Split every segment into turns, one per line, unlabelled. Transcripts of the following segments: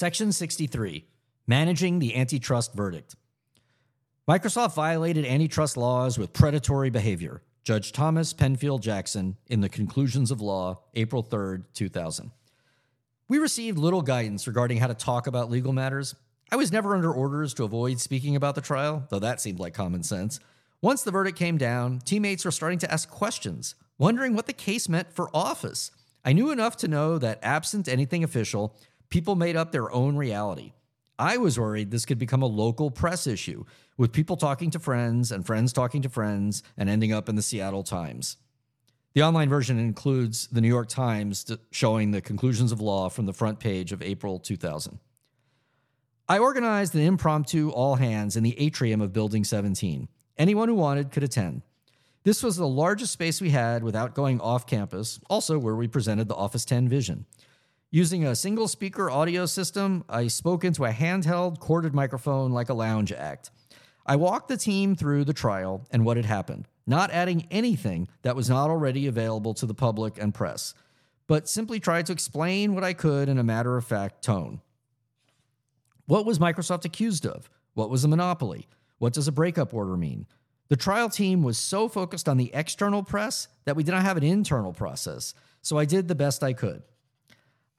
Section 63 Managing the Antitrust Verdict. Microsoft violated antitrust laws with predatory behavior. Judge Thomas Penfield Jackson in the Conclusions of Law, April 3rd, 2000. We received little guidance regarding how to talk about legal matters. I was never under orders to avoid speaking about the trial, though that seemed like common sense. Once the verdict came down, teammates were starting to ask questions, wondering what the case meant for Office. I knew enough to know that, absent anything official, people made up their own reality. I was worried this could become a local press issue, with people talking to friends and friends talking to friends and ending up in the Seattle Times. The online version includes the New York Times showing the conclusions of law from the front page of April 2000. I organized an impromptu all hands in the atrium of Building 17. Anyone who wanted could attend. This was the largest space we had without going off campus, also where we presented the Office 10 vision. Using a single speaker audio system, I spoke into a handheld corded microphone like a lounge act. I walked the team through the trial and what had happened, not adding anything that was not already available to the public and press, but simply tried to explain what I could in a matter of fact tone. What was Microsoft accused of? What was a monopoly? What does a breakup order mean? The trial team was so focused on the external press that we did not have an internal process, so I did the best I could.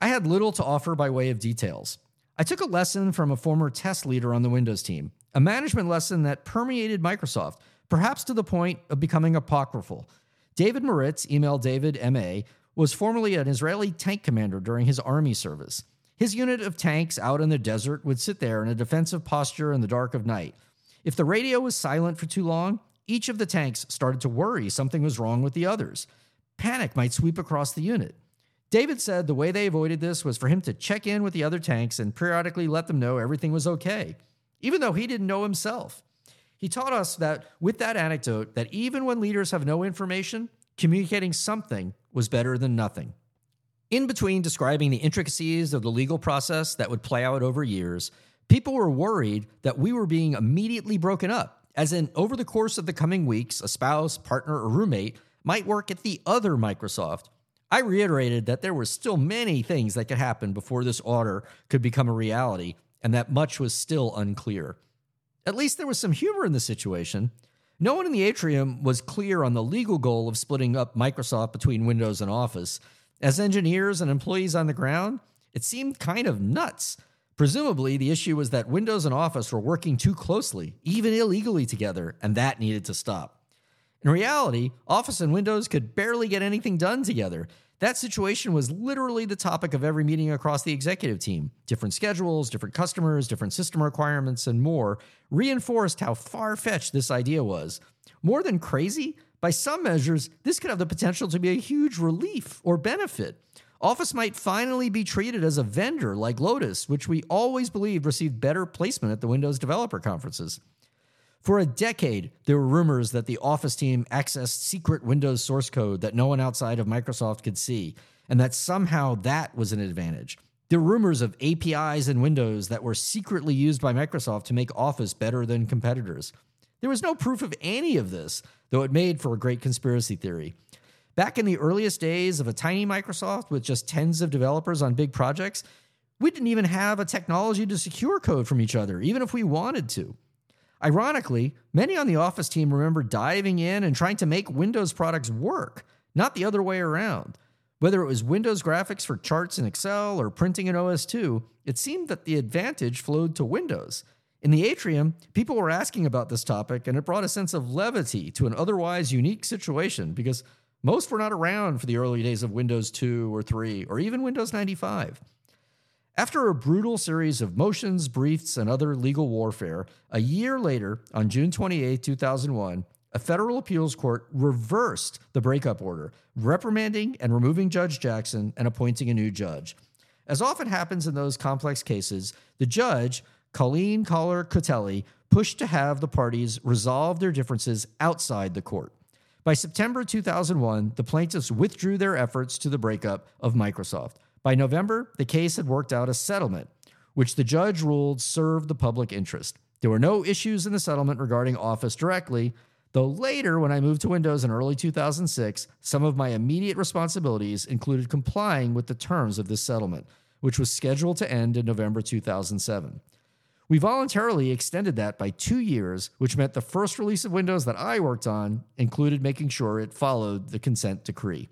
I had little to offer by way of details. I took a lesson from a former test leader on the Windows team, a management lesson that permeated Microsoft, perhaps to the point of becoming apocryphal. David Maritz, email David MA, was formerly an Israeli tank commander during his army service. His unit of tanks out in the desert would sit there in a defensive posture in the dark of night. If the radio was silent for too long, each of the tanks started to worry something was wrong with the others. Panic might sweep across the unit. David said the way they avoided this was for him to check in with the other tanks and periodically let them know everything was okay, even though he didn't know himself. He taught us that with that anecdote that even when leaders have no information, communicating something was better than nothing. In between describing the intricacies of the legal process that would play out over years, people were worried that we were being immediately broken up, as in over the course of the coming weeks, a spouse, partner, or roommate might work at the other Microsoft I reiterated that there were still many things that could happen before this order could become a reality, and that much was still unclear. At least there was some humor in the situation. No one in the atrium was clear on the legal goal of splitting up Microsoft between Windows and Office. As engineers and employees on the ground, it seemed kind of nuts. Presumably, the issue was that Windows and Office were working too closely, even illegally together, and that needed to stop. In reality, Office and Windows could barely get anything done together. That situation was literally the topic of every meeting across the executive team. Different schedules, different customers, different system requirements, and more reinforced how far fetched this idea was. More than crazy, by some measures, this could have the potential to be a huge relief or benefit. Office might finally be treated as a vendor like Lotus, which we always believed received better placement at the Windows developer conferences. For a decade, there were rumors that the Office team accessed secret Windows source code that no one outside of Microsoft could see, and that somehow that was an advantage. There were rumors of APIs in Windows that were secretly used by Microsoft to make Office better than competitors. There was no proof of any of this, though it made for a great conspiracy theory. Back in the earliest days of a tiny Microsoft with just tens of developers on big projects, we didn't even have a technology to secure code from each other, even if we wanted to. Ironically, many on the Office team remember diving in and trying to make Windows products work, not the other way around. Whether it was Windows graphics for charts in Excel or printing in OS2, it seemed that the advantage flowed to Windows. In the atrium, people were asking about this topic, and it brought a sense of levity to an otherwise unique situation because most were not around for the early days of Windows 2 or 3 or even Windows 95. After a brutal series of motions, briefs, and other legal warfare, a year later, on June 28, 2001, a federal appeals court reversed the breakup order, reprimanding and removing Judge Jackson and appointing a new judge. As often happens in those complex cases, the judge, Colleen Kollar-Kotelly, pushed to have the parties resolve their differences outside the court. By September 2001, the plaintiffs withdrew their efforts to the breakup of Microsoft. By November, the case had worked out a settlement, which the judge ruled served the public interest. There were no issues in the settlement regarding Office directly, though later, when I moved to Windows in early 2006, some of my immediate responsibilities included complying with the terms of this settlement. which was scheduled to end in November 2007. We voluntarily extended that by two years, which meant the first release of Windows that I worked on included making sure it followed the consent decree.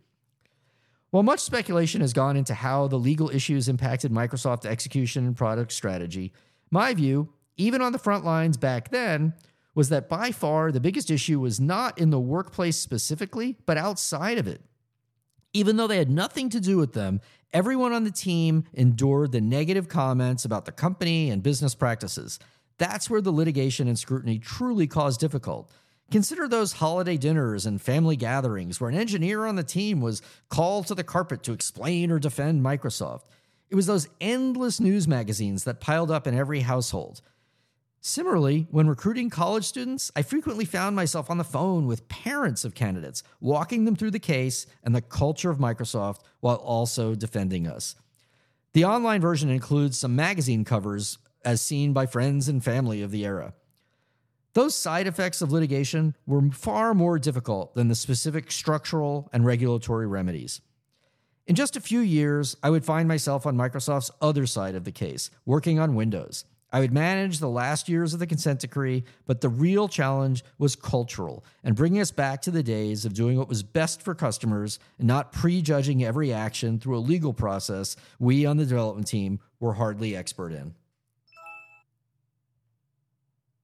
While much speculation has gone into how the legal issues impacted Microsoft execution and product strategy, my view, even on the front lines back then, was that by far the biggest issue was not in the workplace specifically, but outside of it. Even though they had nothing to do with them, everyone on the team endured the negative comments about the company and business practices. That's where the litigation and scrutiny truly caused difficult. Consider those holiday dinners and family gatherings where an engineer on the team was called to the carpet to explain or defend Microsoft. It was those endless news magazines that piled up in every household. Similarly, when recruiting college students, I frequently found myself on the phone with parents of candidates, walking them through the case and the culture of Microsoft while also defending us. The online version includes some magazine covers as seen by friends and family of the era. Those side effects of litigation were far more difficult than the specific structural and regulatory remedies. In just a few years, I would find myself on Microsoft's other side of the case, working on Windows. I would manage the last years of the consent decree, but the real challenge was cultural and bringing us back to the days of doing what was best for customers and not prejudging every action through a legal process we on the development team were hardly expert in.